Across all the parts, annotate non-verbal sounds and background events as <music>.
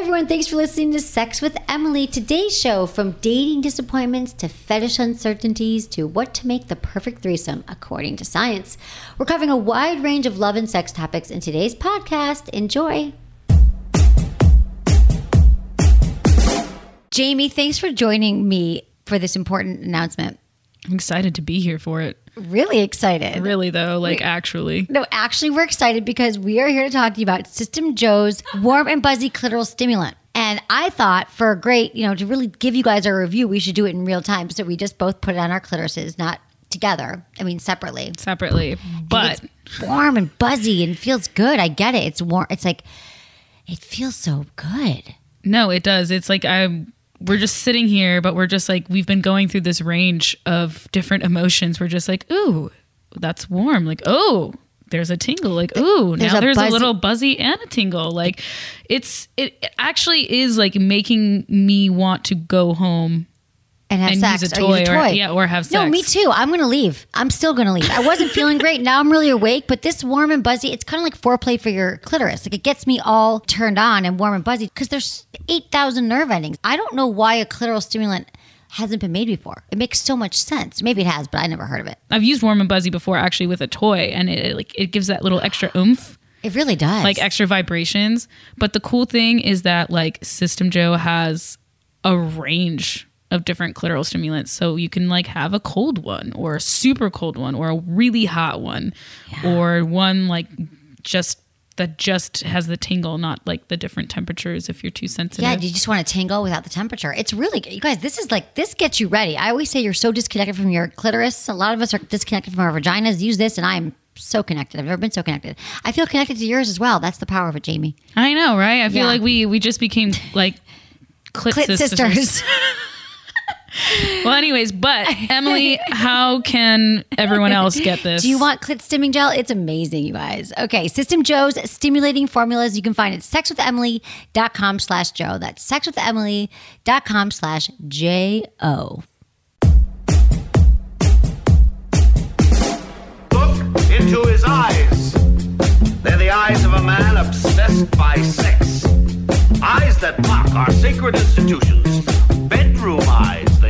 everyone. Thanks for listening to Sex with Emily. Today's show from dating disappointments to fetish uncertainties to what to make the perfect threesome according to science. We're covering a wide range of love and sex topics in today's podcast. Enjoy. Jamie, thanks for joining me for this important announcement. I'm excited to be here for it. Really excited. Really, though, like actually. No, actually, we're excited because we are here to talk to you about System JO's warm and buzzy clitoral stimulant. And I thought for a great, you know, to really give you guys a review, we should do it in real time. So we just both put it on our clitorises, not together. I mean, separately. Separately. But It's warm and buzzy and feels good. I get it. It's warm. It's like, it feels so good. no, it does. It's like I'm we're just sitting here, but we're just like we've been going through this range of different emotions. We're just like, ooh, that's warm. Like, oh, there's a tingle. Like, ooh, There's now a there's buzzy- a little buzzy and a tingle. Like, it's it actually is like making me want to go home And have and sex use a or toy, or toy. yeah, or have sex. No, me too. I'm going to leave. I'm still going to leave. I wasn't feeling great. Now I'm really awake, but this warm and buzzy, it's kind of like foreplay for your clitoris. Like it gets me all turned on and warm and buzzy because there's 8,000 nerve endings. I don't know why a clitoral stimulant hasn't been made before. It makes so much sense. Maybe it has, but I never heard of it. I've used warm and buzzy before actually with a toy, and it like it gives that little extra <gasps> oomph. It really does. like extra vibrations. But the cool thing is that like System JO has a range of different clitoral stimulants. So you can like have a cold one or a super cold one or a really hot one or one like just that just has the tingle, not like the different temperatures if you're too sensitive. Yeah, you just want to tingle without the temperature. It's really good. You guys, this is like, this gets you ready. I always say you're so disconnected from your clitoris. A lot of us are disconnected from our vaginas. Use this, and I'm so connected. I've never been so connected. I feel connected to yours as well. That's the power of it, Jamie. I know, right? I feel Yeah. like we we just became like <laughs> clit, Clit sisters. sisters. <laughs> Well, anyways, but <laughs> Emily, how can everyone else get <laughs> this? Do you want clit stimming gel? It's amazing, you guys. Okay, System JO's stimulating formulas. You can find it at sexwithemily.com slash Joe. That's sexwithemily.com slash J-O. Look into his eyes. They're the eyes of a man obsessed by sex. Eyes that mock our sacred institutions. Bedroom eyes,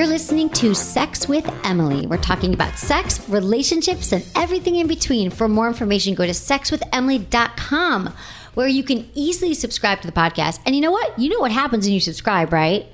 You're listening to Sex with Emily. We're talking about sex, relationships, and everything in between. For more information, go to sexwithemily.com where you can easily subscribe to the podcast. And you know what? You know what happens when you subscribe, right?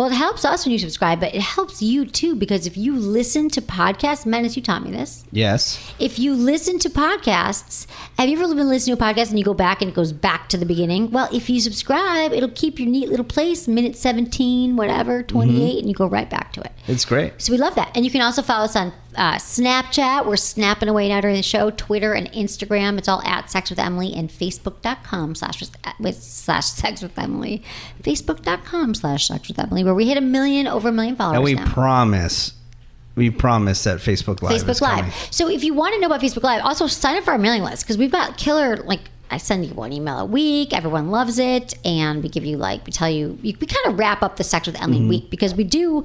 Well, it helps us when you subscribe, but it helps you too because if you listen to podcasts, Menace, you taught me this. Yes. If you listen to podcasts, have you ever been listening to a podcast and you go back and it goes back to the beginning? Well, if you subscribe, it'll keep your neat little place, minute 17, whatever, 28, mm-hmm. and you go right back to it. It's great. So we love that. And you can also follow us on uh, Snapchat. We're snapping away now during the show. Twitter and Instagram. It's all at Sex with Emily and Facebook.com slash with, with slash Sex with Emily. Facebook.com slash Sex with Emily, where we hit a million, over a million followers And we now. promise, we promise that Facebook Live is Facebook Live. So if you want to know about Facebook Live, also sign up for our mailing list because we've got killer like. I send you one email a week. Everyone loves it, and we give you like we tell you we, we kind of wrap up the sex with Emily week because we do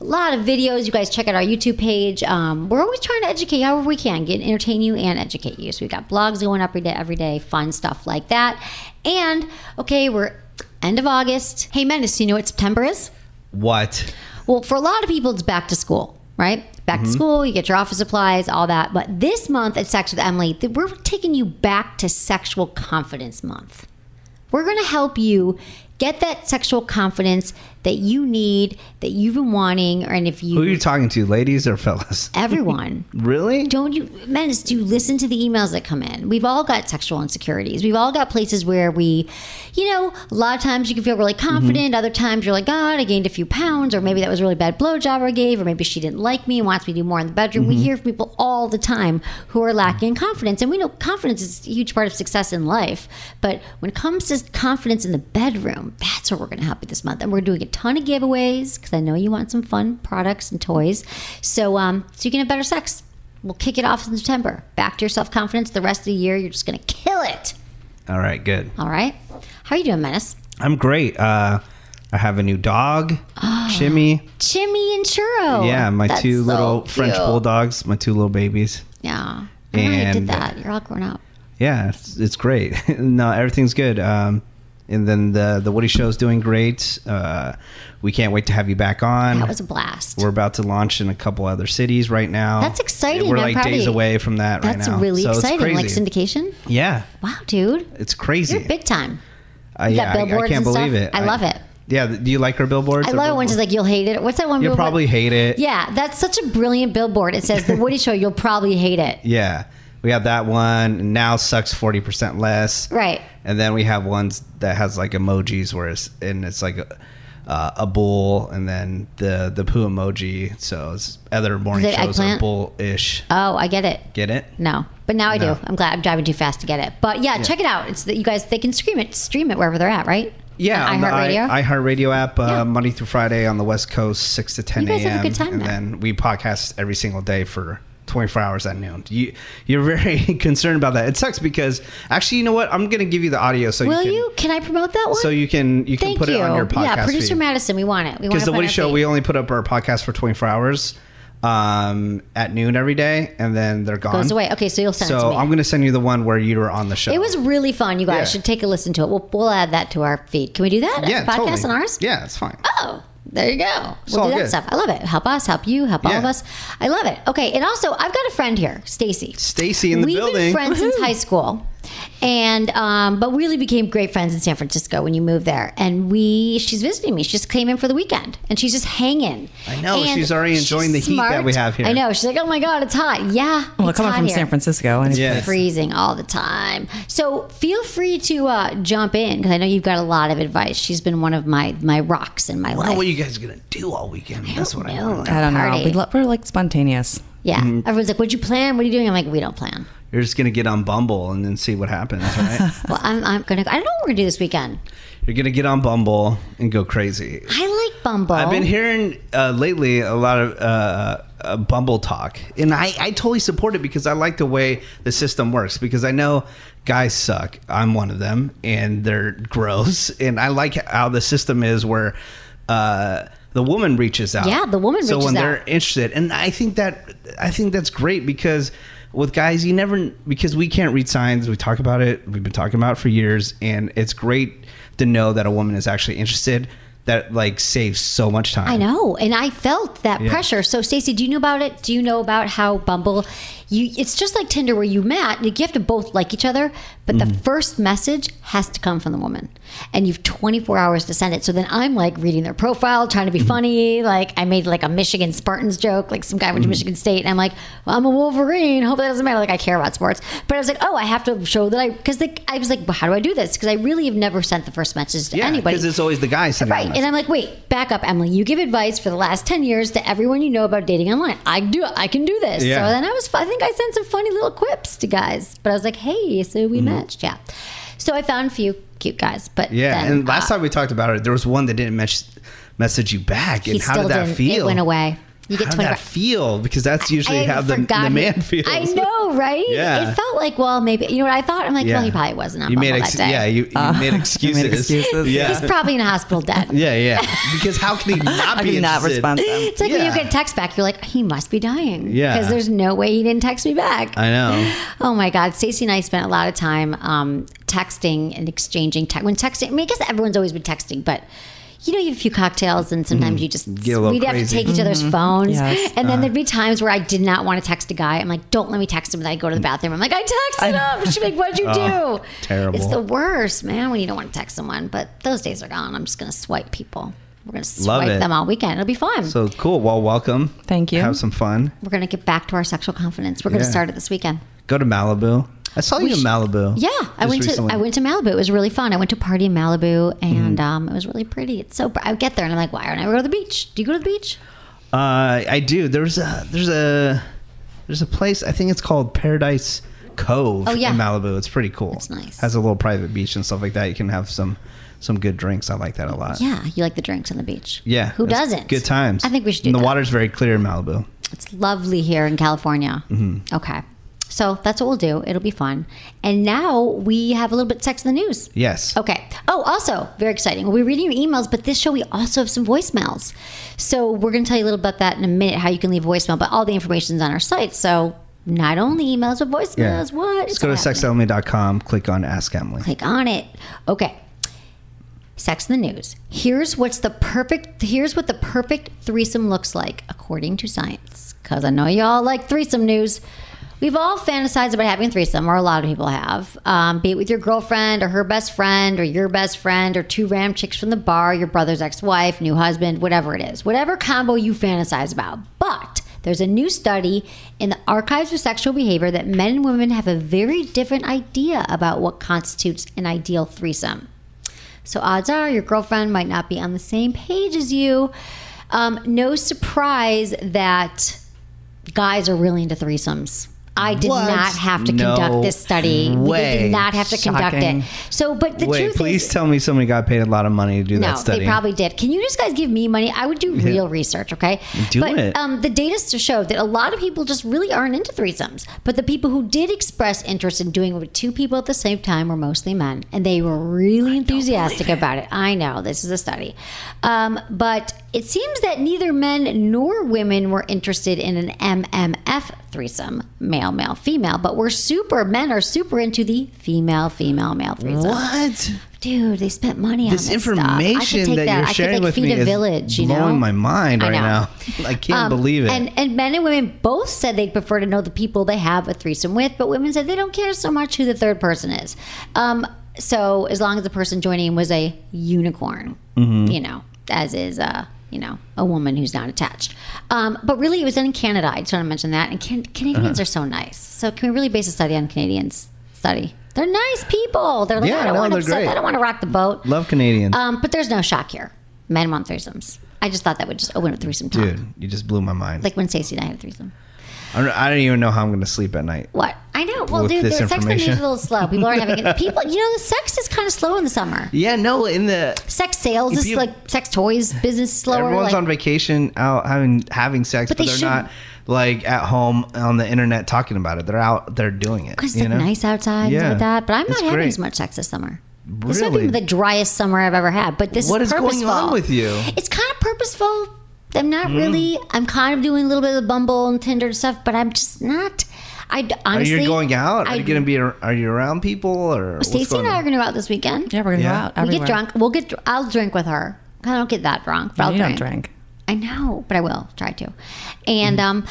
a lot of videos. You guys check out our YouTube page. Um, we're always trying to educate however we can, get entertain you and educate you. So we've got blogs going up every day, every day, fun stuff like that. And okay, we're end of August. Hey, Menace, do you know what September is? What? Well, for a lot of people, it's back to school, right? Back to school, you get your office supplies, all that. But this month at Sex with Emily, we're taking you back to Sexual Confidence Month. We're going to help you get that sexual confidence that you need, that you've been wanting, and if you Who are you talking to, ladies or fellas? <laughs> everyone. Really? Don't you, Menace, do you listen to the emails that come in? We've all got sexual insecurities. We've all got places where we, you know, a lot of times you can feel really mm-hmm. confident. Other times you're like, God, I gained a few pounds, or maybe that was a really bad blowjob I gave, or maybe she didn't like me and wants me to do more in the bedroom. We mm-hmm. hear from people all the time who are lacking in confidence. And we know confidence is a huge part of success in life. But when it comes to confidence in the bedroom, that's where we're going to help you this month. And we're doing a ton of giveaways because I know you want some fun products and toys. So, um, so you can have better sex. We'll kick it off in September. Back to your self confidence. The rest of the year, you're just going to kill it. All right, good. All right. How are you doing, Menace? I'm great. Uh, I have a new dog, Chimmy. Chimmy and Churro. Yeah, my Oh, That's two so little French bulldogs, my two little babies. Yeah. I know you did that. You're all grown up. Yeah, it's, it's great. <laughs> no, everything's good. Um, and then the the Woody show is doing great. Uh, we can't wait to have you back on. That was a blast. We're about to launch in a couple other cities right now. That's exciting. We're like days away from that That's right now. That's really So exciting. Like syndication. Yeah, Wow, dude. it's crazy. You're big time. Uh, yeah, got I- I, can't believe it. I love it. Yeah, do you like our billboards? I love it when she's like, "You'll hate it." What's that one? You'll billboard? probably hate it. Yeah, that's such a brilliant billboard. It says, "The Woody Show." You'll probably hate it. <laughs> Yeah, we have that one. Now sucks forty percent less. Right. And then we have ones that has like emojis where it's and it's like a, uh, a bull and then the the poo emoji. So it's other morning shows are bull-ish. Oh, I get it. Get it? No, but now I No. do. I'm glad I'm driving too fast to get it. But yeah, check it out. It's that you guys they can stream it, stream it wherever they're at, right? Yeah, on on iHeartRadio. IHeartRadio app, uh, Yeah. Monday through Friday on the West Coast, six to ten You guys a.m. have a good time and then we podcast every single day for 24 hours at noon. You you're very <laughs> concerned about that. It sucks because actually, you know what? I'm gonna give you the audio so Will you can, you? Can I promote that one? so you can you can Thank put you. it on your podcast. yeah, producer feed. Madison, we want it. We want Because the Woody Show, feed. we only put up our podcast for 24 hours um, at noon every day, and then they're gone. goes away. Okay, so you'll send it to So. I'm going to send you the one where you were on the show. It was really fun. You guys Yeah. should take a listen to it. We'll, we'll add that to our feed. Can we do that? yeah, podcast totally. on ours? Yeah, it's fine. Oh, there you go. It's We'll do that good. stuff. I love it. Help us, help you, help all of us. I love it. Okay, and also I've got a friend here, Stacy. Stacy in the We've building. been friends since high school, and um, but really became great friends in San Francisco when you moved there. And we, she's visiting me. She just came in for the weekend, and she's just hanging. I know, And she's already enjoying the heat that we have here. I know. She's like, oh my god, it's hot. Yeah. Well, it's coming hot from here. San Francisco, and it's Yeah. freezing all the time. So feel free to uh, jump in because I know you've got a lot of advice. She's been one of my my rocks in my I life. don't know what you guys are going to do all weekend. That's what I want. I don't know. Party. We, lo- we're like spontaneous. Yeah, Mm-hmm. everyone's like, "What'd you plan? What are you doing?" I'm like, "We don't plan." You're just going to get on Bumble and then see what happens, right? <laughs> Well, I'm, I'm gonna. I don't know what we're gonna do this weekend. You're going to get on Bumble and go crazy. I like Bumble. I've been hearing uh, lately a lot of uh, uh, Bumble talk, and I, I totally support it because I like the way the system works. Because I know guys suck. I'm one of them, and they're <laughs> gross. And I like how the system is where uh, the woman reaches out. Yeah, the woman reaches out So when they're out. interested, and I think that I think that's great because with guys you never because we can't read signs. We talk about it. We've been talking about it for years, and it's great to know that a woman is actually interested. That like saves so much time. I know, and I felt that Yeah. pressure. So, Stacy, do you know about it? Do you know about how Bumble? You, it's just like Tinder, where you met. You have to both like each other, but the Mm-hmm. first message has to come from the woman, and you've 24 hours to send it. So then I'm like reading their profile, trying to be Mm-hmm. funny. Like I made like a Michigan Spartans joke, like some guy Mm-hmm. went to Michigan State, and I'm like, well, I'm a Wolverine. Hope that doesn't matter. Like I care about sports, but I was like, oh, I have to show that I because I was like, well, how do I do this? Because I really have never sent the first message to Yeah, anybody. because it's always the guy sending. Right. And I'm like, wait, back up, Emily. You give advice for the last 10 years to everyone you know about dating online. I do I can do this. Yeah. So then I was I think I sent some funny little quips to guys. But I was like, hey, so we matched, yeah. So I found a few cute guys. But Mm-hmm. Yeah, then, and last uh, time we talked about it, there was one that didn't mes- message you back. And how did that didn't. feel? It went away. You get how did 24 that feel? Because that's usually I how the, the man feels. I know, right? Yeah. It felt like, well, maybe you know what I thought. I'm like, Yeah. well, he probably wasn't on you Bumble made that ex- day. yeah, you, <laughs> you made excuses. excuses, Yeah, He's probably in a hospital dead. <laughs> yeah, yeah. Because how can he not <laughs> be not interested? respond to them? It's like when you get a text back, you're like, he must be dying. Yeah. Because there's no way he didn't text me back. I know. <gasps> Oh my God. Stacy and I spent a lot of time um, texting and exchanging. Te- when texting, I mean, I guess everyone's always been texting, but you know, you have a few cocktails and sometimes you just, Mm-hmm. Get a little we'd have to crazy. Mm-hmm. take each other's phones. Yes. And Uh. then there'd be times where I did not want to text a guy. I'm like, don't let me text him. And I'd go to the bathroom. I'm like, I texted him. She's like, what'd you <laughs> do? Oh, terrible. It's the worst, man, when you don't want to text someone. But those days are gone. I'm just going to swipe people. We're gonna swipe it. them all weekend. It'll be fun. So cool. Well, welcome. Thank you. Have some fun. We're gonna get back to our sexual confidence. We're gonna Yeah. start it this weekend. Go to Malibu. I saw you in Malibu. Yeah, I went recently. to I went to Malibu. It was really fun. I went to a party in Malibu, and Mm-hmm. um, it was really pretty. It's so. I get there and I'm like, why don't I ever go to the beach? Do you go to the beach? Uh, I do. There's a there's a there's a place. I think it's called Paradise Cove Oh, yeah. in Malibu. It's pretty cool. It's nice. Has a little private beach and stuff like that. You can have some some good drinks. I like that a lot. Yeah, you like the drinks on the beach. Yeah. Who doesn't? Good times. I think we should do And the that. water's very clear in Malibu. It's lovely here in California. Mm-hmm. Okay. So that's what we'll do. It'll be fun. And now we have a little bit of sex in the news. Yes. Okay. Oh, also, very exciting. We'll be reading your emails, but this show we also have some voicemails. So we're going to tell you a little about that in a minute, how you can leave a voicemail, but all the information is on our site. So not only emails, but voicemails. Yeah. What? It's go to sexemily.com. Click on Ask Emily. Click on it. Okay. Sex in the news. Here's what's the perfect here's what the perfect threesome looks like according to science. Cuz I know y'all like threesome news. We've all fantasized about having a threesome, or a lot of people have. Um, be it with your girlfriend or her best friend or your best friend or two ram chicks from the bar, your brother's ex-wife, new husband, whatever it is. Whatever combo you fantasize about. But there's a new study in the Archives of Sexual Behavior that men and women have a very different idea about what constitutes an ideal threesome. So odds are your girlfriend might not be on the same page as you. Um, no surprise that guys are really into threesomes. I did What? not have to No conduct this study. We did not have to conduct it. So, but the Wait, truth please is, tell me somebody got paid a lot of money to do no, that study. they probably did. Can you just guys give me money? I would do real research, okay? Do but, it. Um, the data showed that a lot of people just really aren't into threesomes. But the people who did express interest in doing it with two people at the same time were mostly men, and they were really enthusiastic about it. I know this is a study, um, but it seems that neither men nor women were interested in an MMF threesome, male, male, female. But we're super men are super into the female, female, male threesome. What? Dude, they spent money on This this. I could information take that, you're I could, sharing like, with feed me a is village, you know? blowing my mind right now. <laughs> I can't Um, believe it. And and men and women both said they'd prefer to know the people they have a threesome with, but women said they don't care so much who the third person is. Um, so as long as the person joining was a unicorn, Mm-hmm. you know, as is uh, you know, a woman who's not attached. Um, but really, it was in Canada. I just want to mention that. And can- Canadians Uh-huh. are so nice. So can we really base a study on Canadians? Study. They're nice people. They're like, Yeah, I don't no, want to upset. great. I don't want to rock the boat. Love Canadians. Um, but there's no shock here. Men want threesomes. I just thought that would just open up threesome talk. Dude, you just blew my mind. Like when Stacy and I had a threesome. I don't, I don't even know how I'm going to sleep at night. What? I know. Well, dude, the sex news is a little slow. People aren't having it. <laughs> People, you know, the sex is kind of slow in the summer. Yeah, no, in the Sex sales is like sex toys business slower. everyone's like, on vacation out having having sex, But but, they are not like at home on the internet talking about it. They're out they're doing it. because it's like know? nice outside and Yeah. like that. But I'm not It's having great. as much sex this summer. This might Really? be the driest summer I've ever had. But this is What is is going on with you? It's kind of purposeful. I'm not Hmm? really. I'm kind of doing a little bit of Bumble and Tinder and stuff, but I'm just not. I d- Are honestly. you going out? Are I- you going to be? Are you around people or? what's Stacy going and I on? are going to go out this weekend. Yeah, we're gonna Yeah. go out. We Everywhere. get drunk. We'll get. I'll drink with her. I don't get that drunk, but No, I'll you drink. don't drink. I know, but I will try to. And Mm-hmm. um,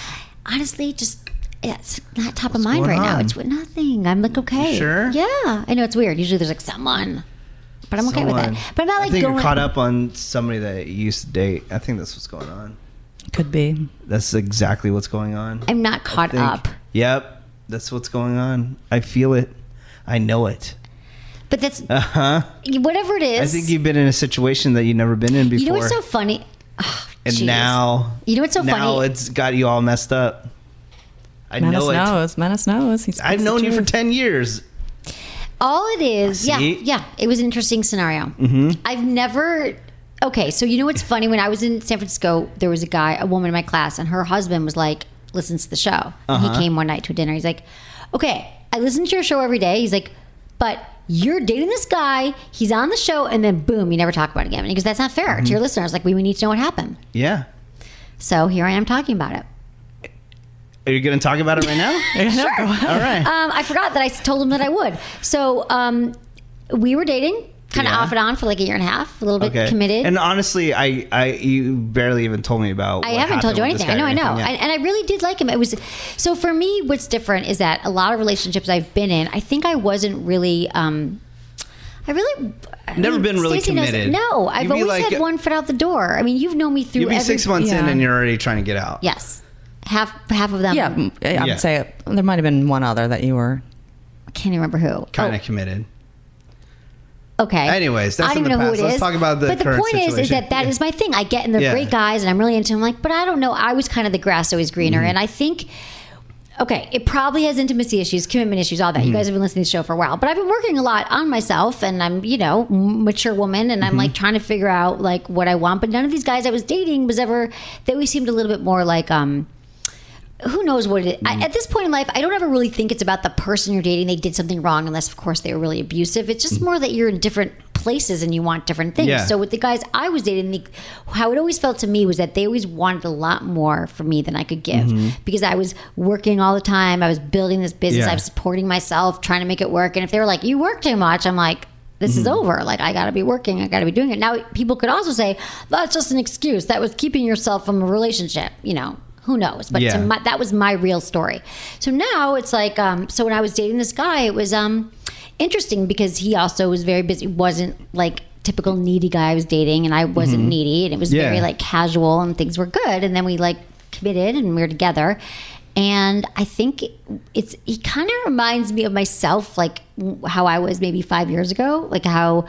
honestly, just it's not top of mind going right now. It's with nothing. I'm like okay. sure? Yeah, I know it's weird. Usually there's like someone, but I'm okay with Someone. that. But I'm not like I think going. you're caught up on somebody that you used to date. I think that's what's going on. Could be. That's exactly what's going on. I'm not caught think. up. Yep, that's what's going on. I feel it. I know it. But that's Uh huh. whatever it is. I think you've been in a situation that you've never been in before. You know what's so funny? Oh, and jeez. now, You know what's so now funny? it's got you all messed up. I Menace know it. knows. Menace knows. He speaks I've known you for ten years. All it is, yeah, yeah. It was an interesting scenario. Mm-hmm. I've never. Okay, so you know what's funny? When I was in San Francisco, there was a guy, a woman in my class, and her husband was like, listens to the show. And he came one night to a dinner. He's like, okay, I listen to your show every day. He's like, but you're dating this guy. He's on the show, and then boom, you never talk about it again. he goes that's not fair to your listeners. Like, we, we need to know what happened. Yeah. So here I am talking about it. Are you going to talk about it right now? <laughs> Sure. All right. Um, I forgot that I told him that I would. So um, we were dating, kind of Yeah. off and on for like a year and a half, a little bit okay. committed. And honestly, I, I, you barely even told me about. I what haven't told you anything. I know, I know, anything, and, and I really did like him. It was so for me. What's different is that a lot of relationships I've been in, I think I wasn't really. Um, I really, Never been really Stacy knows- committed. no, I've You'd always like- had one foot out the door. I mean, you've known me through You'd be every, six months in and you're already trying to get out. Yes, half half of them. Yeah, m- I Yeah. would say there might have been one other that you were. I can't even remember who. Kind of Oh, committed. okay. Anyways, that's I don't in even the know past. who it Let's is. talk about the But the current point is, is situation. that that is my thing. I get in the Yeah. great guys, and I'm really into them. Like, but I don't know. I was kind of the grass always greener, Mm-hmm. and I think. Okay, it probably has intimacy issues, commitment issues, all that. Mm-hmm. You guys have been listening to the show for a while, but I've been working a lot on myself, and I'm, you know, m- mature woman, and I'm Mm-hmm. like trying to figure out like what I want. But none of these guys I was dating was ever. They always seemed a little bit more like, um, who knows what it is. Mm. I, at this point in life, I don't ever really think it's about the person you're dating. They did something wrong, unless of course they were really abusive. It's just more that you're in different places and you want different things. Mm. Yeah. So with the guys I was dating, the, how it always felt to me was that they always wanted a lot more from me than I could give Mm-hmm. because I was working all the time. I was building this business. Yeah. I was supporting myself, trying to make it work. And if they were like, "You work too much," I'm like. This is Mm-hmm. over. Like I got to be working. I got to be doing it. Now people could also say that's just an excuse. That was keeping yourself from a relationship. You know, who knows? But Yeah. my, that was my real story. So now it's like, um, so when I was dating this guy, it was um, interesting because he also was very busy. He wasn't like typical needy guy I was dating, and I wasn't needy, and it was Mm-hmm. Yeah. very like casual, and things were good. And then we like committed, and we were together. And I think it's he kind of reminds me of myself, like how I was maybe five years ago, like how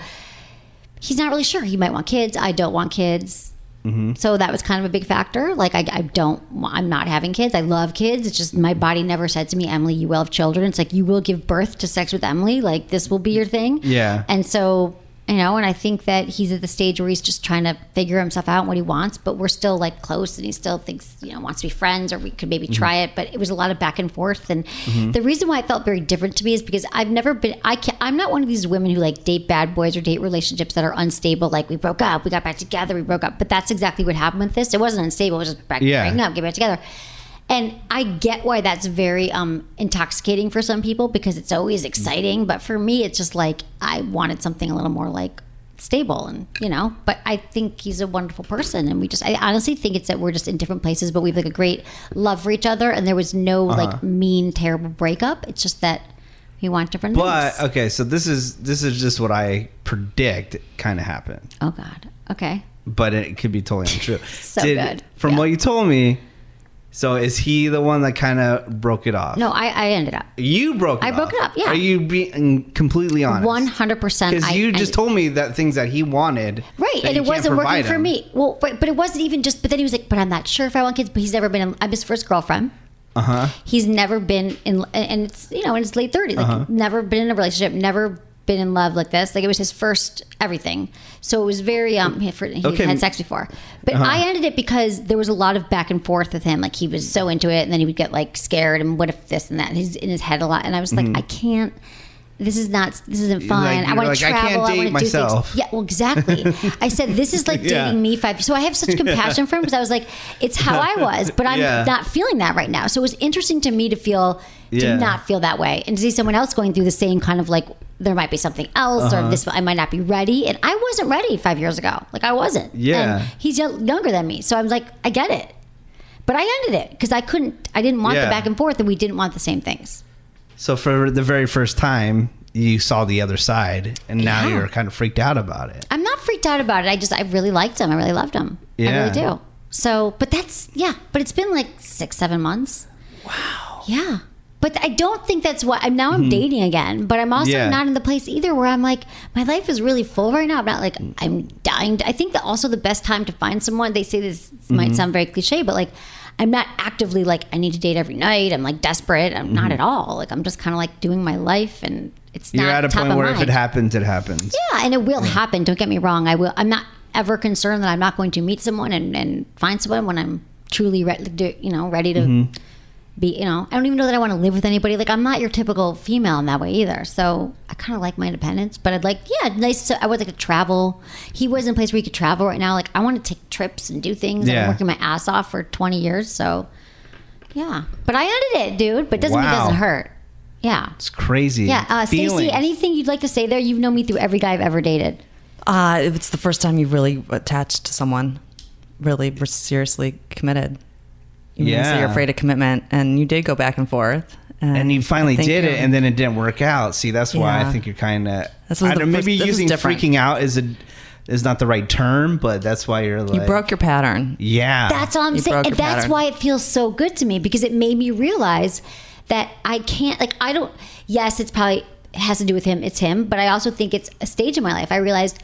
he's not really sure. He might want kids. I don't want kids. Mm-hmm. So that was kind of a big factor. Like I, I don't, I'm not having kids. I love kids. It's just my body never said to me, Emily, you will have children. It's like you will give birth to sex with Emily. Like this will be your thing. Yeah. And so you know, and I think that he's at the stage where he's just trying to figure himself out and what he wants. But we're still like close, and he still thinks you know wants to be friends, or we could maybe mm-hmm. try it. But it was a lot of back and forth. And mm-hmm. the reason why it felt very different to me is because I've never been. I can't, I'm not one of these women who like date bad boys or date relationships that are unstable. Like we broke up, we got back together, we broke up. But that's exactly what happened with this. It wasn't unstable. It was just back Yeah. breaking up, get back together. And I get why that's very um, intoxicating for some people because it's always exciting. But for me, it's just like I wanted something a little more like stable and you know but i think he's a wonderful person and we just i honestly think it's that we're just in different places but we have like a great love for each other and there was no Uh-huh. like mean terrible breakup it's just that we want different But things okay, so this is this is just what I predict kind of happened, oh god okay but it could be totally untrue. <laughs> So good. From Yeah. what you told me, so is he the one that kind of broke it off? no i i ended up you broke. It I broke off. it up, yeah. Are you being completely honest? 100% Because I you just ended- told me that things that he wanted, Right, and it wasn't working provide for me. Well, but, but it wasn't even just. But then he was like, "But I'm not sure if I want kids." But he's never been. In, I'm his first girlfriend. Uh huh. He's never been in, and it's you know in his late 30s. Like Uh-huh. never been in a relationship, never been in love like this. Like it was his first everything. So it was very um. He, he Okay. had sex before, but Uh-huh. I ended it because there was a lot of back and forth with him. Like he was so into it, and then he would get like scared and what if this and that. He's in his head a lot, and I was like, I can't. This is not. This isn't fun. Mm-hmm. Like, I want like, to I can't travel. I, date want to do things. Yeah, well, exactly. I said this is like <laughs> Yeah. dating me five. So I have such <laughs> compassion for him because I was like, it's how I <laughs> was, but I'm Yeah. not feeling that right now. So it was interesting to me to feel Yeah. to not feel that way and to see someone else going through the same kind of like there might be something else Uh-huh. or this I might not be ready. And I wasn't ready five years ago. Like I wasn't. Yeah. And he's younger than me, so I was like, I get it. But I ended it because I couldn't. I didn't want Yeah. the back and forth, and we didn't want the same things. So for the very first time, you saw the other side, and now Yeah. you're kind of freaked out about it. I'm not freaked out about it. I just I really liked him. I really loved him. Yeah. I really do. So, but that's yeah. But it's been like six, seven months. Wow. Yeah. But I don't think that's what. I'm now. I'm dating again, but I'm also Mm-hmm. Yeah. not in the place either where I'm like my life is really full right now. I'm not like I'm dying. To, I think that also the best time to find someone. They say this Mm-hmm. might sound very cliche, but like I'm not actively like I need to date every night. I'm like desperate. I'm not at all. Like I'm just kind of like doing my life, and it's Mm-hmm. You're not at a top point where if it happens, it happens. Yeah, and it will happen. Don't get me wrong. I will. I'm not ever concerned that I'm not going to meet someone and, and find someone when I'm truly ready. You know, ready to Mm-hmm. Be. You know, I don't even know that I want to live with anybody. Like I'm not your typical female in that way either. So I kind of like my independence. But I'd like, yeah, nice. To, I would like to travel. He was in a place where he could travel right now. Like I want to take trips and do things. I've Yeah. been working my ass off for 20 years. So yeah, but I ended it, dude. But doesn't mean it doesn't hurt. Yeah. It's crazy. Yeah, uh, Stacy, anything you'd like to say there? You've known me through every guy I've ever dated. Uh, it's the first time you've really attached to someone, really seriously committed. You yeah. Yeah. you're afraid of commitment, and you did go back and forth, and you finally did it, you're- and then it didn't work out. See, that's why I think you're kind of. This was the maybe first- this using freaking out is a is not the right term, but that's why you're like You broke your pattern. Yeah, That's all I'm You saying. broke And your that's pattern. why it feels so good to me because it made me realize that I can't, like, I don't, yes, it's probably it has to do with him, it's him, but I also think it's a stage in my life. I realized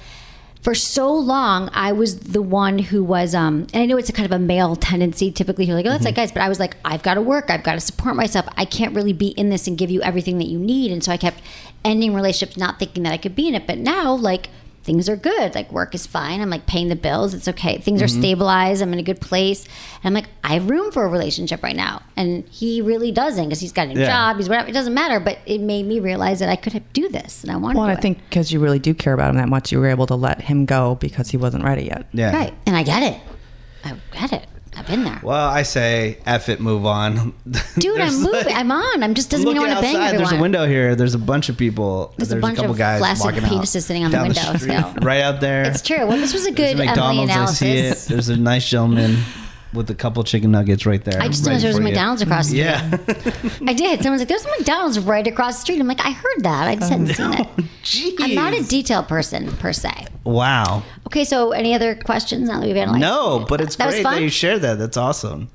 for so long I was the one who was, um, and I know it's a kind of a male tendency. Typically, you're like, oh, that's like guys, but I was like, I've got to work, I've got to support myself. I can't really be in this and give you everything that you need. And so I kept ending relationships, not thinking that I could be in it. But now, like, things are good. Like work is fine. I'm like paying the bills. It's okay. Things are mm-hmm. stabilized. I'm in a good place. And I'm like, I have room for a relationship right now. And he really doesn't because he's got a new Yeah. job. He's whatever. It doesn't matter. But it made me realize that I could do this and I wanted Well, I think because you really do care about him that much, you were able to let him go because he wasn't ready yet. yeah. Right. And I get it. I get it. Been there. Well, I say F it, move on. <laughs> Dude, I'm moving. like- I'm on. I'm just doesn't mean I want to bang everyone. there's a window here. There's a bunch of people. There's a bunch couple of guys flaccid walking out penises sitting on the window street, still. right out there. It's true. Well, this was a There's good a Emily McDonald's. I see it. analysis. There's a nice gentleman with a couple chicken nuggets right there. I just noticed there was a. McDonald's across the Yeah. street. Yeah. I did. Someone's like, "There's a McDonald's right across the street." I'm like, "I heard that. I just oh, hadn't seen it." <laughs> Jeez. I'm not a detail person per se. wow. Okay, so any other questions now that we've analyzed? No, but it's That great that you share that. That's awesome.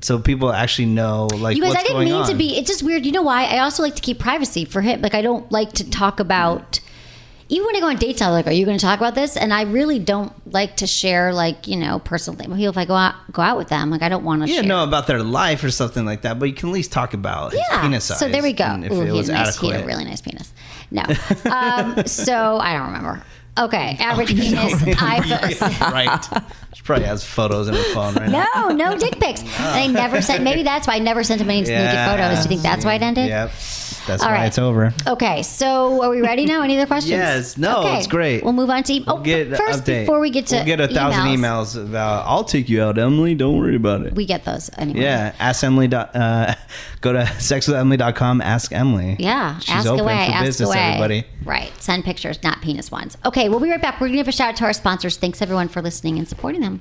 So people actually know like You guys, I didn't mean on. to be. It's just weird. You know why? I also like to keep privacy for him. Like I don't like to talk about. Even when I go on dates, I'm like, "Are you going to talk about this?" And I really don't like to share, like you know, personal things. People, if I go out, go out with them, like I don't want to Yeah, share. know about their life or something like that, but you can at least talk about his Yeah. penis size. So there we go. and If Ooh, it he was nice, he had a really nice penis. No. <laughs> Um, so I don't remember. Okay, <laughs> average penis. <laughs> iPhone. right. She probably has photos in her phone right now. No, no dick pics. And I never sent. Maybe that's why I never sent him any naked photos. Do you think that's why it ended? Yep. That's All why right. it's over. Okay, so are we ready now? Any other questions? Yes. No, Okay, it's great. We'll move on to. Oh, We'll get but first, update. before we get to we'll get a thousand emails. about I'll take you out, Emily. Don't worry about it. we get those anyway. yeah, ask Emily. dot- Uh, <laughs> go to sexwithemily.com. Ask Emily. Yeah, she's ask open away, for ask business. away. Everybody. Right, send pictures, not penis ones. Okay, we'll be right back. We're gonna give a shout out to our sponsors. Thanks everyone for listening and supporting them.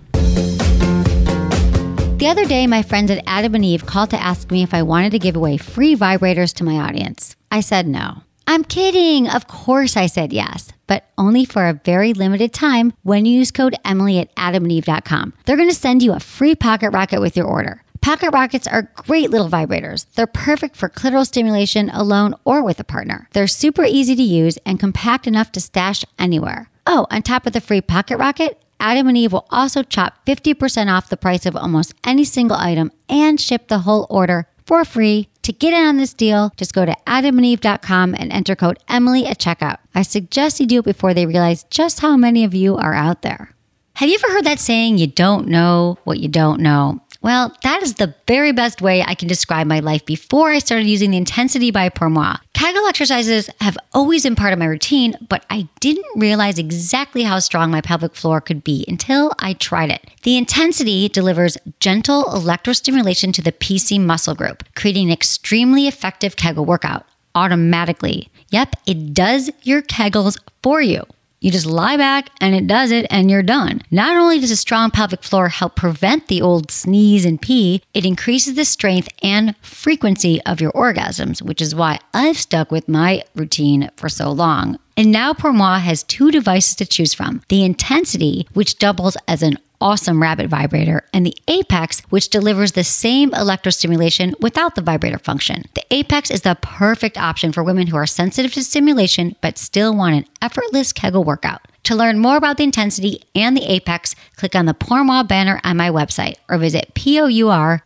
The other day, my friends at Adam and Eve called to ask me if I wanted to give away free vibrators to my audience. I said no. I'm kidding. Of course, I said yes, but only for a very limited time when you use code Emily at adamandeve.com. They're going to send you a free pocket rocket with your order. Pocket rockets are great little vibrators. They're perfect for clitoral stimulation alone or with a partner. They're super easy to use and compact enough to stash anywhere. Oh, on top of the free pocket rocket, Adam and Eve will also chop 50% off the price of almost any single item and ship the whole order for free. To get in on this deal, just go to adamandeve.com and enter code Emily at checkout. I suggest you do it before they realize just how many of you are out there. Have you ever heard that saying, you don't know what you don't know? Well, that is the very best way I can describe my life before I started using the Intensity by Pour Moi. Kegel exercises have always been part of my routine, but I didn't realize exactly how strong my pelvic floor could be until I tried it. The Intensity delivers gentle electrostimulation to the PC muscle group, creating an extremely effective Kegel workout automatically. Yep, it does your Kegels for you. You just lie back and it does it and you're done. Not only does a strong pelvic floor help prevent the old sneeze and pee, it increases the strength and frequency of your orgasms, which is why I've stuck with my routine for so long. And now Pour Moi has two devices to choose from the Intensity, which doubles as an awesome rabbit vibrator, and the Apex, which delivers the same electrostimulation without the vibrator function. The Apex is the perfect option for women who are sensitive to stimulation but still want an effortless Kegel workout. To learn more about the intensity and the Apex, click on the Pour Moi banner on my website or visit pourmoi.com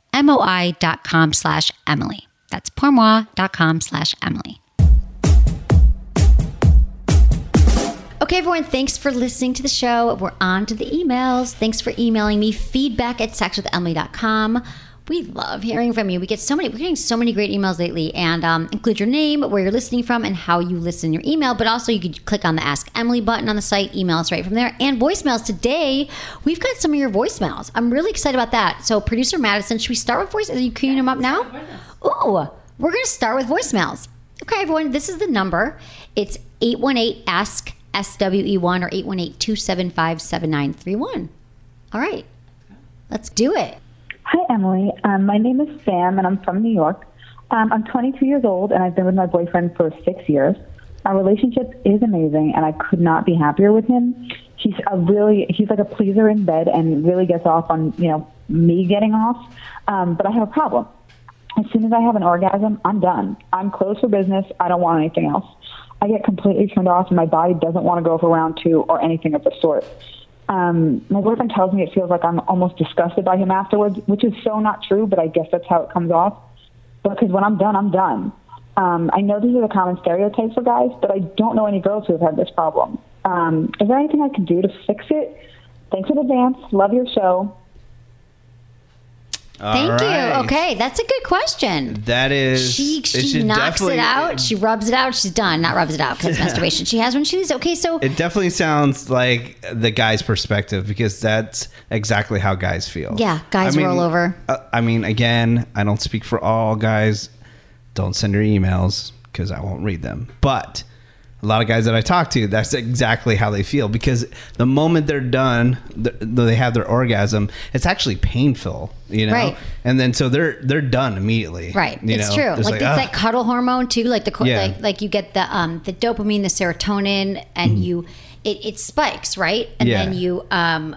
slash Emily. That's pourmoi.com slash Emily. Okay, everyone, thanks for listening to the show. We're on to the emails. Thanks for emailing me feedback at sexwithemily.com. We love hearing from you. We get so many, we're getting so many great emails lately, and um, include your name, where you're listening from, and how you listen your email. But also, you could click on the Ask Emily button on the site, email us right from there, and voicemails. Today, we've got some of your voicemails. I'm really excited about that. So, producer Madison, should we start with voice? Are you queuing them up now? Ooh, we're going to start with voicemails. Okay, everyone, this is the number. It's 818 Ask SWE1 or 818 275 7931. All right, let's do it. Hi, Emily. Um, my name is Sam, and I'm from New York. Um, I'm 22 years old and I've been with my boyfriend for six years. Our relationship is amazing and I could not be happier with him. He's a really, he's like a pleaser in bed and really gets off on, you know, me getting off. Um, but I have a problem. As soon as I have an orgasm, I'm done. I'm closed for business. I don't want anything else. I get completely turned off and my body doesn't want to go for round two or anything of the sort. Um, my boyfriend tells me it feels like I'm almost disgusted by him afterwards, which is so not true, but I guess that's how it comes off. Because when I'm done, I'm done. Um, I know these are the common stereotypes for guys, but I don't know any girls who have had this problem. Um, is there anything I can do to fix it? Thanks in advance. Love your show. Thank right. you. Okay, that's a good question. That is. She she knocks it out. She rubs it out. She's done. Not rubs it out because <laughs> masturbation. She has when she's okay. So It definitely sounds like the guy's perspective because that's exactly how guys feel. Yeah, guys roll over. uh, I mean, again, I don't speak for all guys. Don't send your emails because I won't read them. But a lot of guys that I talk to, that's exactly how they feel because the moment they're done, th- they have their orgasm. It's actually painful, you know. Right. And then so they're they're done immediately. Right, You it's know? true. It's Like, it's "Ah." that cuddle hormone too. Like the Yeah. like like you get the um the dopamine, the serotonin, and you it, it spikes right, and. Yeah. then you um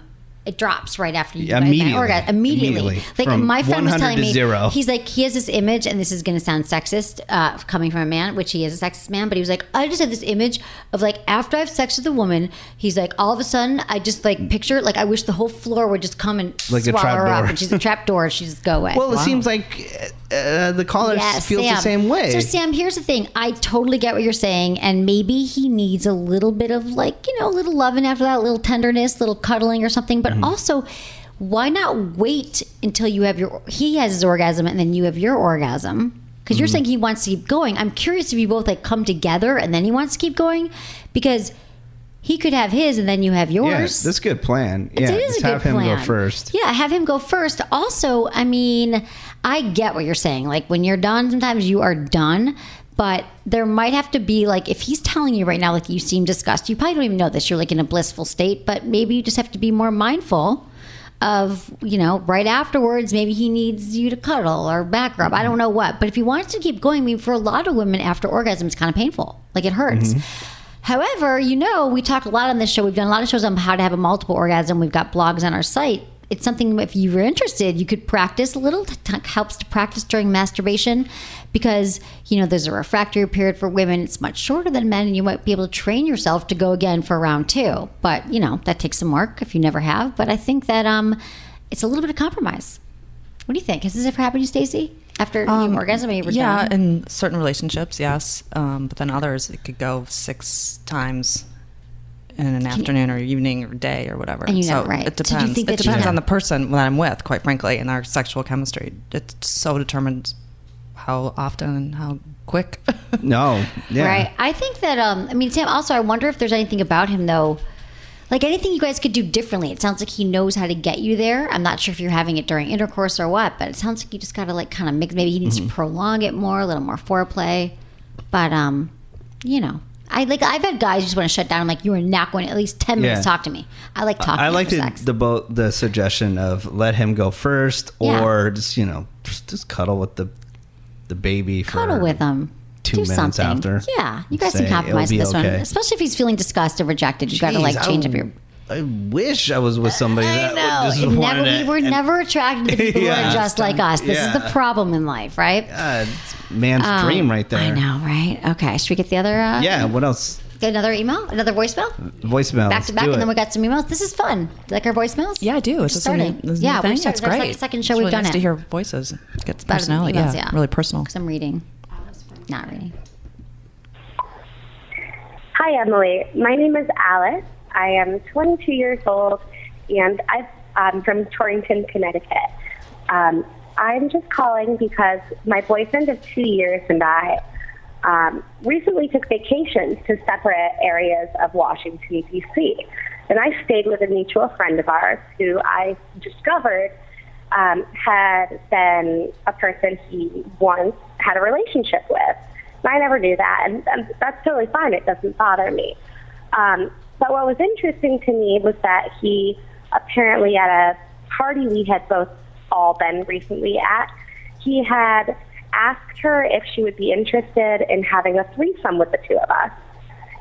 it drops right after you Yeah, get that immediately. orgasm. Immediately, Immediately. like From my friend was telling to me, zero. he's like he has this image, and this is going to sound sexist uh, coming from a man, which he is a sexist man, but he was like, I just have this image of like after I have sex with a woman, he's like all of a sudden I just like picture like I wish the whole floor would just come and Like a swallow trap her up, door. and she's a trap door, and she just go away. Well, it seems like uh, the caller feels the same way. So Sam, here's the thing. I totally get what you're saying, and maybe he needs a little bit of like you know, a little loving after that, a little tenderness, a little cuddling or something. Mm-hmm. But also, why not wait until you have your he has his orgasm and then you have your orgasm? Because you're Mm-hmm. saying he wants to keep going. I'm curious if you both like come together and then he wants to keep going, because he could have his and then you have yours. yeah, that's a good plan. Yeah, It is just a have good him plan. go first. Yeah, have him go first. Also, I mean, I get what you're saying. Like when you're done, sometimes you are done. But there might have to be like if he's telling you right now, like you seem disgusted, you probably don't even know this. You're like in a blissful state, but maybe you just have to be more mindful of you know right afterwards maybe he needs you to cuddle or back rub i don't mm-hmm. know what but if he wants to keep going i mean for a lot of women after orgasm it's kind of painful like it hurts mm-hmm. However, you know, we talk a lot on this show. We've done a lot of shows on how to have a multiple orgasm. We've got blogs on our site. It's something if you were interested, you could practice a little. T- helps to practice during masturbation because you know there's a refractory period for women. It's much shorter than men, and you might be able to train yourself to go again for round two. But you know that takes some work if you never have. But I think that um, it's a little bit of compromise. What do you think? Has this ever happened to you, Stacy? After you orgasm, you were Um, yeah, done? in certain relationships, yes. Um, but then others, it could go six times in an afternoon or evening or day or whatever. And you so know, right. it So do you depends. think it that you depends on the person that I'm with, quite frankly, and our sexual chemistry. It's so determined how often and how quick. <laughs> No, yeah. Right. I think that um I mean Sam also I wonder if there's anything about him though like anything you guys could do differently. It sounds like he knows how to get you there. I'm not sure if you're having it during intercourse or what, but it sounds like you just got to like kind of mix maybe he needs Mm-hmm. to prolong it more, a little more foreplay. But um you know, I like I've had guys just want to shut down. I'm like you are not going to at least 10 minutes Yeah. talk to me. I like talking I like after the sex. the both the suggestion of let him go first, Yeah. or just you know just, just cuddle with the the baby for Cuddle with him. two do minutes something. after. Yeah, you guys Say, can compromise "It'll with be this one, okay." especially if he's feeling disgusted, rejected. You got to like change I- up your I wish I was with somebody that I know. just It wanted never, it. we were and- never attracted to the people who <laughs> Yeah. are just like us. This is the problem in life, right? God, it's man's Um, dream right there. I know, right? Okay, should we get the other? Uh, Yeah. What else? Get another email, another voicemail, Voicemail. back to back, and then we got some emails. This is fun. Like our voicemails? yeah, I do. It's just a starting. new- is yeah, we're It's That's great. like the second show It's we've really done nice it. to hear voices. Gets Better personality. emails, yeah, yeah. really personal. Because I'm reading, not reading. Hi, Emily. My name is Alice. I am 22 years old, and I, I'm from Torrington, Connecticut. Um, I'm just calling because my boyfriend of two years and I um, recently took vacations to separate areas of Washington, D.C. And I stayed with a mutual friend of ours who I discovered um, had been a person he once had a relationship with. And I never knew that, and, and that's totally fine. It doesn't bother me. Um, but what was interesting to me was that he apparently at a party we had both all been recently at, he had asked her if she would be interested in having a threesome with the two of us.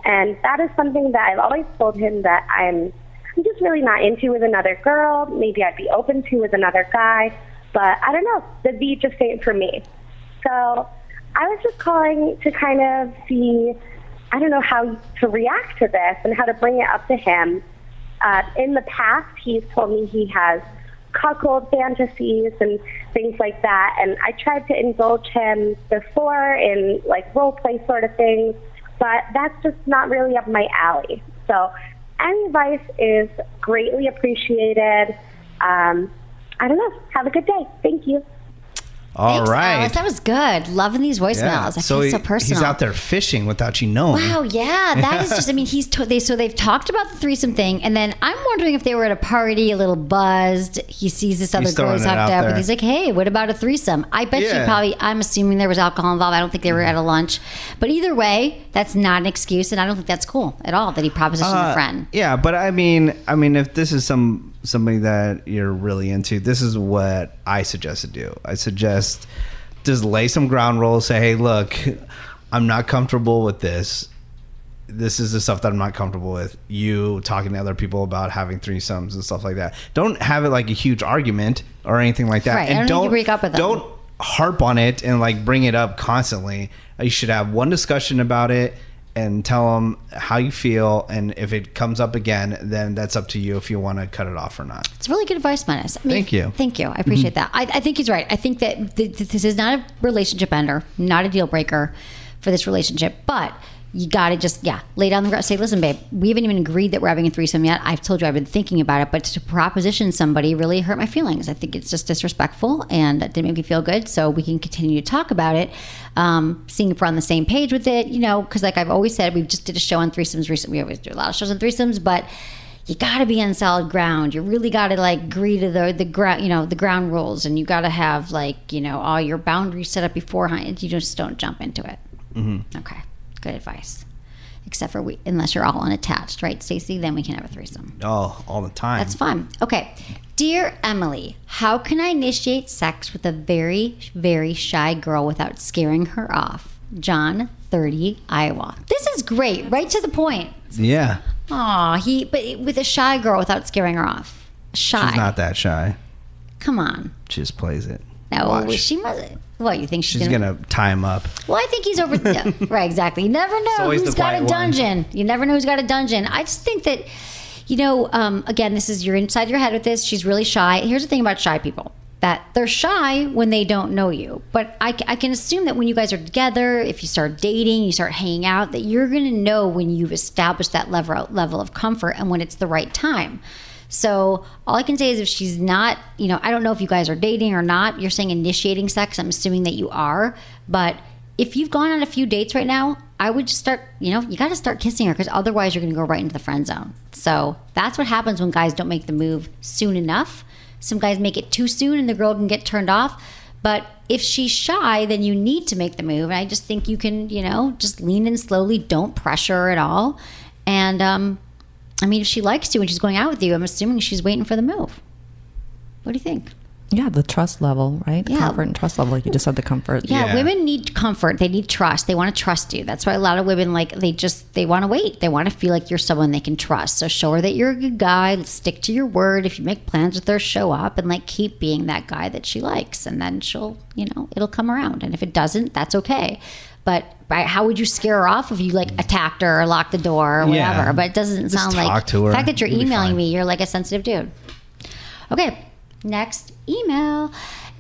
And that is something that I've always told him that I'm, I'm just really not into with another girl. Maybe I'd be open to with another guy. But I don't know. The V just ain't for me. So I was just calling to kind of see, I don't know how to react to this and how to bring it up to him. Uh, in the past, he's told me he has cuckold fantasies and things like that. And I tried to indulge him before in like role play sort of things, but that's just not really up my alley. So any advice is greatly appreciated. Um, I don't know. Have a good day. Thank you. All Thanks, right. That was good. Loving these voicemails. Yeah. I so feel he- so personal. he's out there fishing without you knowing. Wow, yeah, that is <laughs> just. I mean, he's to, they so they've talked about the threesome thing, and then I'm wondering if they were at a party, a little buzzed. He sees this other girl he's hooked up, and he's like, "Hey, what about a threesome?" I bet you probably. I'm assuming there was alcohol involved. I don't think they were at a lunch, but either way, that's not an excuse, and I don't think that's cool at all that he propositioned Uh, a friend. Yeah, but I mean, I mean, if this is some somebody that you're really into, this is what I suggest to do. I suggest just lay some ground rules. Say, hey, look, I'm not comfortable with this. This is the stuff that I'm not comfortable with. You talking to other people about having threesomes and stuff like that. Don't have it like a huge argument or anything like that. Right, And don't you break up with them. Don't harp on it and like bring it up constantly. You should have one discussion about it and tell them how you feel. And if it comes up again, then that's up to you if you want to cut it off or not. It's really good advice, Menace. I mean, Thank you. Thank you. I appreciate mm-hmm. that. I, I think he's right. I think that th- th- this is not a relationship ender, not a deal breaker for this relationship, but you got to just, yeah, lay down the ground. Say, listen, babe, we haven't even agreed that we're having a threesome yet. I've told you I've been thinking about it, but to proposition somebody really hurt my feelings. I think it's just disrespectful and it didn't make me feel good. So we can continue to talk about it, um, seeing if we're on the same page with it, you know, because like I've always said, we just did a show on threesomes recently. We always do a lot of shows on threesomes, but you got to be on solid ground. You really got to like agree to the the ground, you know, the ground rules, and you got to have like you know all your boundaries set up beforehand. You just don't jump into it. Mm-hmm. Okay, good advice. Except for we, unless you're all unattached, right, Stacy? Then we can have a threesome. Oh, all the time. That's fun. Okay, dear Emily, how can I initiate sex with a very very shy girl without scaring her off? John, thirty, Iowa. This is great. Right to the point. Yeah. Aw, he but with a shy girl without scaring her off. Shy. She's not that shy. Come on. She just plays it. No, Watch. she must. What you think she's, She's gonna, gonna tie him up. Well, I think he's over. yeah, <laughs> right, exactly. You never know who's got a quiet one. dungeon. You never know who's got a dungeon. I just think that, you know, um, again, this is you're inside your head with this. She's really shy. Here's the thing about shy people that they're shy when they don't know you. But I, I can assume that when you guys are together, if you start dating, you start hanging out, that you're going to know when you've established that level level of comfort and when it's the right time. So all I can say is if she's not, you know, I don't know if you guys are dating or not. You're saying initiating sex. I'm assuming that you are. But if you've gone on a few dates right now, I would just start, you know, you got to start kissing her because otherwise you're going to go right into the friend zone. So that's what happens when guys don't make the move soon enough. Some guys make it too soon and the girl can get turned off. But if she's shy, then you need to make the move. And I just think you can, you know, just lean in slowly. Don't pressure her at all. And um, I mean, if she likes you and she's going out with you, I'm assuming she's waiting for the move. What do you think? Yeah, the trust level, right? The Yeah. comfort and trust level. Like you just said, the comfort. Yeah, women need comfort. They need trust. They want to trust you. That's why a lot of women like they just they want to wait. They want to feel like you're someone they can trust. So show her that you're a good guy. Stick to your word. If you make plans with her, show up and like keep being that guy that she likes, and then she'll you know it'll come around. And if it doesn't, that's okay. But right, how would you scare her off if you like attacked her or locked the door or whatever? Yeah. But it doesn't Just sound like to her. the fact that you're You'll emailing me. You're like a sensitive dude. Okay, next email.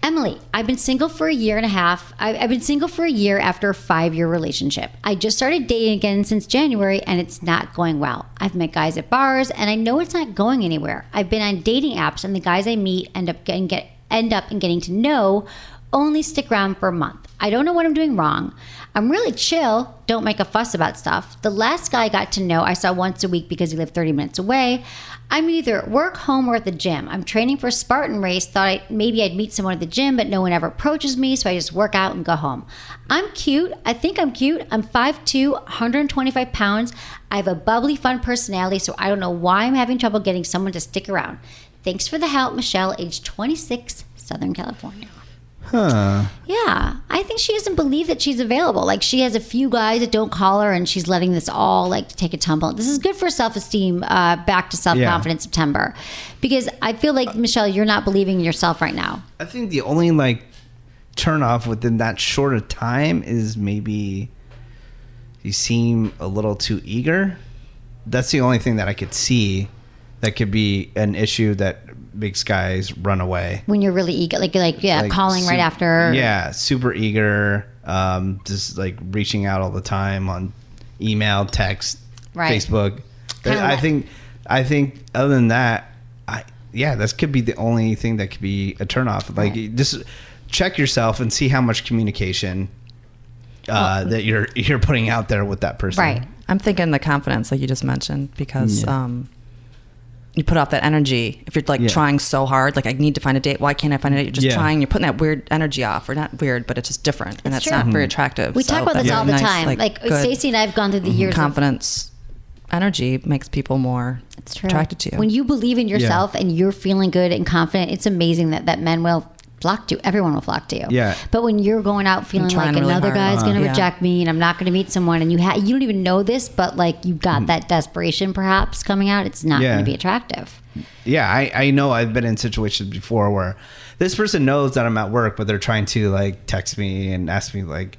Emily, I've been single for a year and a half. I- I've been single for a year after a five year relationship. I just started dating again since January and it's not going well. I've met guys at bars and I know it's not going anywhere. I've been on dating apps and the guys I meet end up getting get end up in getting to know only stick around for a month. I don't know what I'm doing wrong. I'm really chill, don't make a fuss about stuff. The last guy I got to know I saw once a week because he lived 30 minutes away. I'm either at work, home, or at the gym. I'm training for a Spartan race. Thought I, maybe I'd meet someone at the gym, but no one ever approaches me, so I just work out and go home. I'm cute. I think I'm cute. I'm 5'2, 125 pounds. I have a bubbly, fun personality, so I don't know why I'm having trouble getting someone to stick around. Thanks for the help, Michelle, age 26, Southern California. Huh. Yeah, I think she doesn't believe that she's available. Like she has a few guys that don't call her, and she's letting this all like take a tumble. This is good for self esteem. Uh, back to self confidence September, because I feel like Michelle, you're not believing in yourself right now. I think the only like turn off within that short of time is maybe you seem a little too eager. That's the only thing that I could see that could be an issue that makes guys run away. When you're really eager, like like yeah, Like, calling right after. Yeah, super eager. Um, just like reaching out all the time on email, text, Right. Facebook. Kinda I that- think I think other than that, I yeah, this could be the only thing that could be a turnoff. Like just check yourself and see how much communication uh, that you're you're putting out there with that person. Right I'm thinking the confidence, like you just mentioned, because Yeah. um, you put off that energy. If you're like Yeah. trying so hard, like I need to find a date. Why can't I find a date? You're just Yeah. trying. You're putting that weird energy off, or not weird, but it's just different, and It's that's true. not very Mm-hmm. attractive. We So talk about this all the nice, time. Like, good Stacy and I have gone through the years. of- confidence, energy makes people more true. attracted to you. When you believe in yourself and you're feeling good and confident, it's amazing that, that men will flock to you. Everyone will flock to you. Yeah. But when you're going out feeling like really another hard. guy's going to Uh-huh. Yeah. reject me and I'm not going to meet someone and you ha- you don't even know this, but like you got Mm. that desperation perhaps coming out, it's not Yeah. going to be attractive. Yeah, I, I know I've been in situations before where this person knows that I'm at work, but they're trying to like text me and ask me like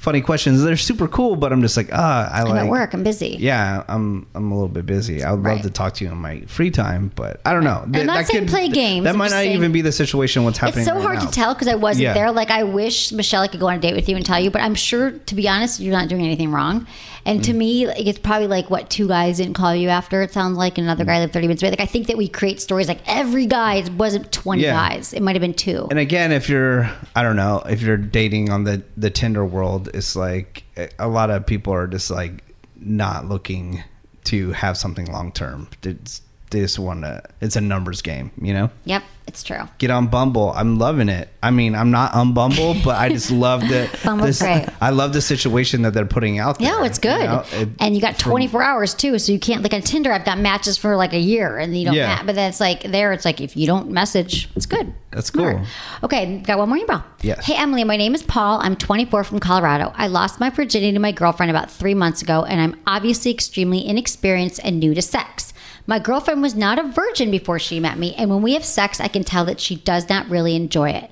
funny questions. They're super cool, but I'm just like, ah, I I'm at work, I'm busy. Yeah, I'm I'm a little bit busy. I would Right. love to talk to you in my free time, but I don't know. I'm not saying play games, That I'm might not saying- even be the situation. What's happening? It's so right hard now. to tell because I wasn't Yeah. there. Like I wish Michelle I could go on a date with you and tell you, but I'm sure, to be honest, you're not doing anything wrong. And Mm. to me, like, it's probably like what two guys didn't call you after. It sounds like another Mm. guy lived 30 minutes away. Like I think that we create stories like every guy it wasn't 20 Yeah. guys. It might have been two. And again, if you're, I don't know, if you're dating on the the Tinder world, it's like a lot of people are just like not looking to have something long term. It's they just uh, want to. It's a numbers game, you know. Yep, it's true. Get on Bumble. I'm loving it. I mean, I'm not on Bumble, but I just love the. <laughs> Bumble's this, great. I love the situation that they're putting out there. Yeah, it's good. you know? It- and you got from- 24 hours too, so you can't like on Tinder. I've got matches for like a year, and you don't. Yeah. ma- but then it's like there, it's like if you don't message, it's good. That's cool. Okay, got one more email. Yes. Hey, Emily, my name is Paul. I'm 24 from Colorado. I lost my virginity to my girlfriend about three months ago, and I'm obviously extremely inexperienced and new to sex. My girlfriend was not a virgin before she met me, and when we have sex, I can tell that she does not really enjoy it.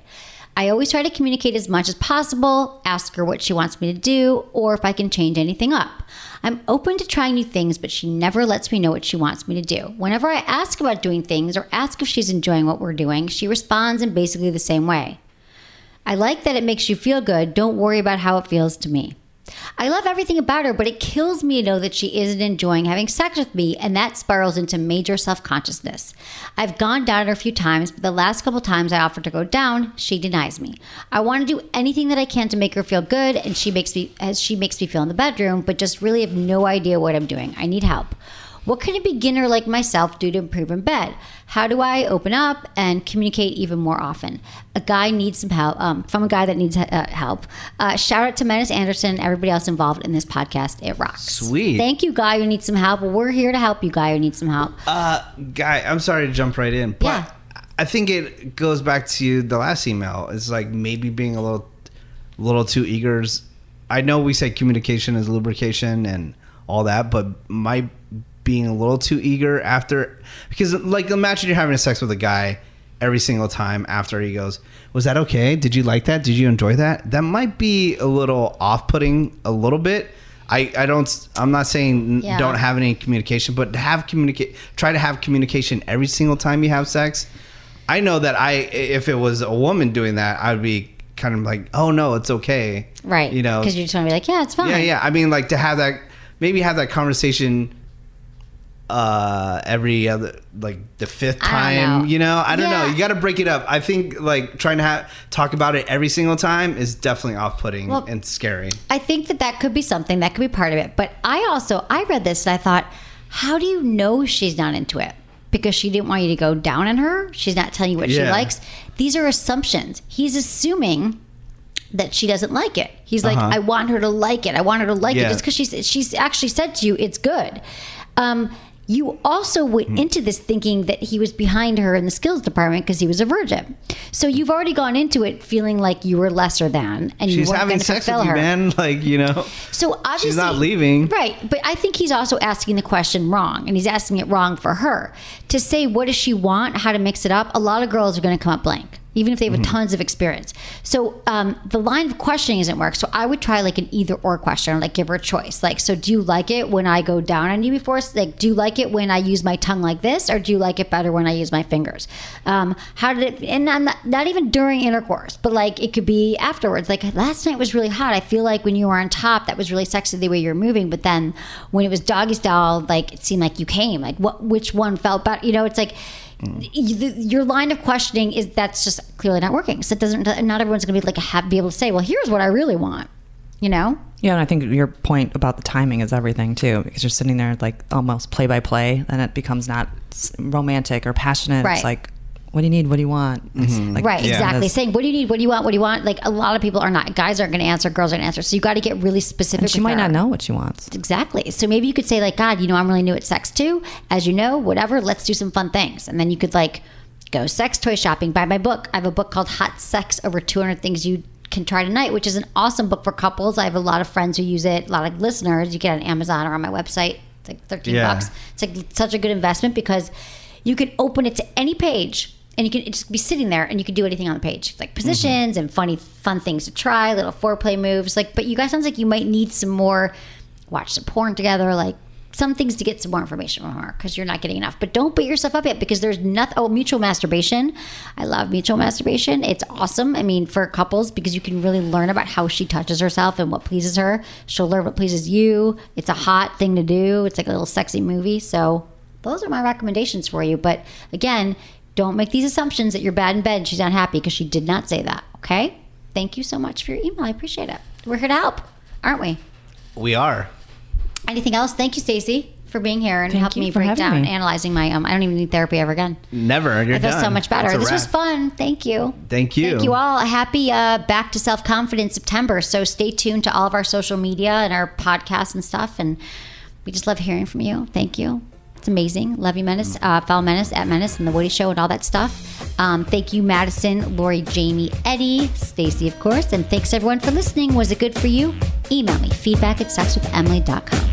I always try to communicate as much as possible, ask her what she wants me to do, or if I can change anything up. I'm open to trying new things, but she never lets me know what she wants me to do. Whenever I ask about doing things or ask if she's enjoying what we're doing, she responds in basically the same way. I like that it makes you feel good. Don't worry about how it feels to me. I love everything about her, but it kills me to know that she isn't enjoying having sex with me, and that spirals into major self consciousness. I've gone down her a few times, but the last couple times I offered to go down, she denies me. I want to do anything that I can to make her feel good, and she makes me as she makes me feel in the bedroom, but just really have no idea what I'm doing. I need help. What can a beginner like myself do to improve in bed? How do I open up and communicate even more often? A guy needs some help um, from a guy that needs uh, help. Uh, shout out to Menace Anderson and everybody else involved in this podcast. It rocks. Sweet. Thank you, guy who needs some help. We're here to help you, guy who needs some help. Uh, guy, I'm sorry to jump right in, but Yeah. I think it goes back to the last email. It's like maybe being a little, little too eager. I know we say communication is lubrication and all that, but my being a little too eager after because like imagine you're having sex with a guy every single time after he goes was that okay did you like that did you enjoy that that might be a little off-putting a little bit i i don't i'm not saying Yeah. don't have any communication but to have communicate try to have communication every single time you have sex i know that i if it was a woman doing that i'd be kind of like oh no it's okay Right. you know Because you just want to be like, yeah, it's fine. yeah, yeah. I mean, like to have that, maybe have that conversation uh every other like the fifth time know. you know i don't know you got to break it up i think like trying to have talk about it every single time is definitely off-putting Well- and scary I think that that could be something that could be part of it. But I also I read this and I thought, how do you know she's not into it? Because she didn't want you to go down on her. She's not telling you what she likes. These are assumptions. He's assuming that she doesn't like it. He's like, Uh-huh. I want her to like it. I want her to like it just because she's she's actually said to you it's good. Um, you also went hmm. into this thinking that he was behind her in the skills department because he was a virgin. So you've already gone into it feeling like you were lesser than, and you She's weren't having sex with you, her. man. <laughs> Like you know, So obviously, she's not leaving. right? But I think he's also asking the question wrong, and he's asking it wrong for her to say what does she want, how to mix it up. A lot of girls are going to come up blank, even if they have Mm-hmm. tons of experience. So um, the line of questioning isn't work. So I would try like an either or question, like give her a choice. Like, so do you like it when I go down on you before? Like, do you like it when I use my tongue like this, or do you like it better when I use my fingers? Um, how did it? And I'm not, not even during intercourse, but like it could be afterwards. Like last night was really hot. I feel like when you were on top, that was really sexy the way you were moving. But then when it was doggy style, like it seemed like you came. Like what? Which one felt better? You know, it's like. Your line of questioning is that's just clearly not working. So it doesn't. Not everyone's going to be like have, be able to say, "Well, here's what I really want." You know, Yeah, and I think your point about the timing is everything too, because you're sitting there like almost play by play, and it becomes not romantic or passionate. Right. It's like, what do you need? What do you want? It's mm-hmm. like- right? Exactly. that's- Saying, "What do you need? What do you want? What do you want?" Like a lot of people are not. Guys aren't going to answer. Girls aren't going to answer. So you got to get really specific. And she with might her. not know what she wants. Exactly. So maybe you could say like, God, you know, I'm really new at sex too. As you know, whatever. Let's do some fun things, and then you could like go sex toy shopping. Buy my book. I have a book called Hot Sex: Over 200 Things You Can Try Tonight, which is an awesome book for couples. I have a lot of friends who use it. A lot of listeners. You get it on Amazon or on my website. It's like 13 Yeah. bucks. It's like such a good investment because you can open it to any page. And you can just be sitting there, and you can do anything on the page, like mm-hmm. positions and funny, fun things to try, little foreplay moves. Like, but you guys sounds like you might need some more watch some porn together, like some things to get some more information from her because you're not getting enough. But don't beat yourself up yet because there's nothing. Oh, mutual masturbation. I love mutual masturbation. It's awesome. I mean, for couples because you can really learn about how she touches herself and what pleases her. She'll learn what pleases you. It's a hot thing to do. It's like a little sexy movie. So those are my recommendations for you. But again, don't make these assumptions that you're bad in bed and she's not happy because she did not say that. Okay. Thank you so much for your email. I appreciate it. We're here to help, aren't we? We are. Anything else? Thank you, Stacy, for being here and Thank helping you me for break down, me. analyzing my. Um, I don't even need therapy ever again. Never. You're I feel done. so much better. That's a This was wrap. fun. Thank you. Thank you. Thank you all. A happy uh, back to self confidence September. So stay tuned to all of our social media and our podcasts and stuff. And we just love hearing from you. Thank you. It's amazing. Love you, Menace. Uh, follow Menace at Menace and The Woody Show and all that stuff. Um, thank you, Madison, Lori, Jamie, Eddie, Stacy, of course. And thanks everyone for listening. Was it good for you? Email me feedback at sexwithemily.com.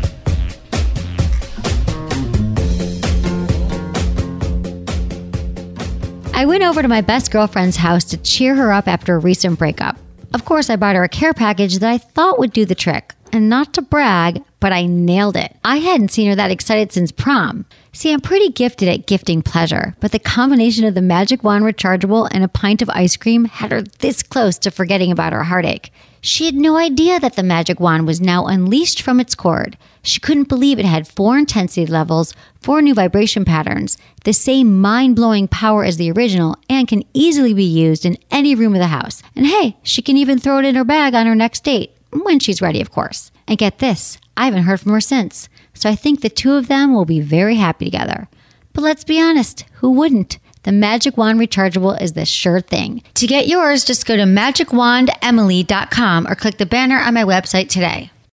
I went over to my best girlfriend's house to cheer her up after a recent breakup. Of course, I bought her a care package that I thought would do the trick. And not to brag, but I nailed it. I hadn't seen her that excited since prom. See, I'm pretty gifted at gifting pleasure, but the combination of the Magic Wand rechargeable and a pint of ice cream had her this close to forgetting about her heartache. She had no idea that the Magic Wand was now unleashed from its cord. She couldn't believe it had four intensity levels, four new vibration patterns, the same mind blowing power as the original, and can easily be used in any room of the house. And hey, she can even throw it in her bag on her next date, when she's ready, of course. And get this, I haven't heard from her since, so I think the two of them will be very happy together. But let's be honest, who wouldn't? The Magic Wand Rechargeable is the sure thing. To get yours, just go to magicwandemily.com or click the banner on my website today.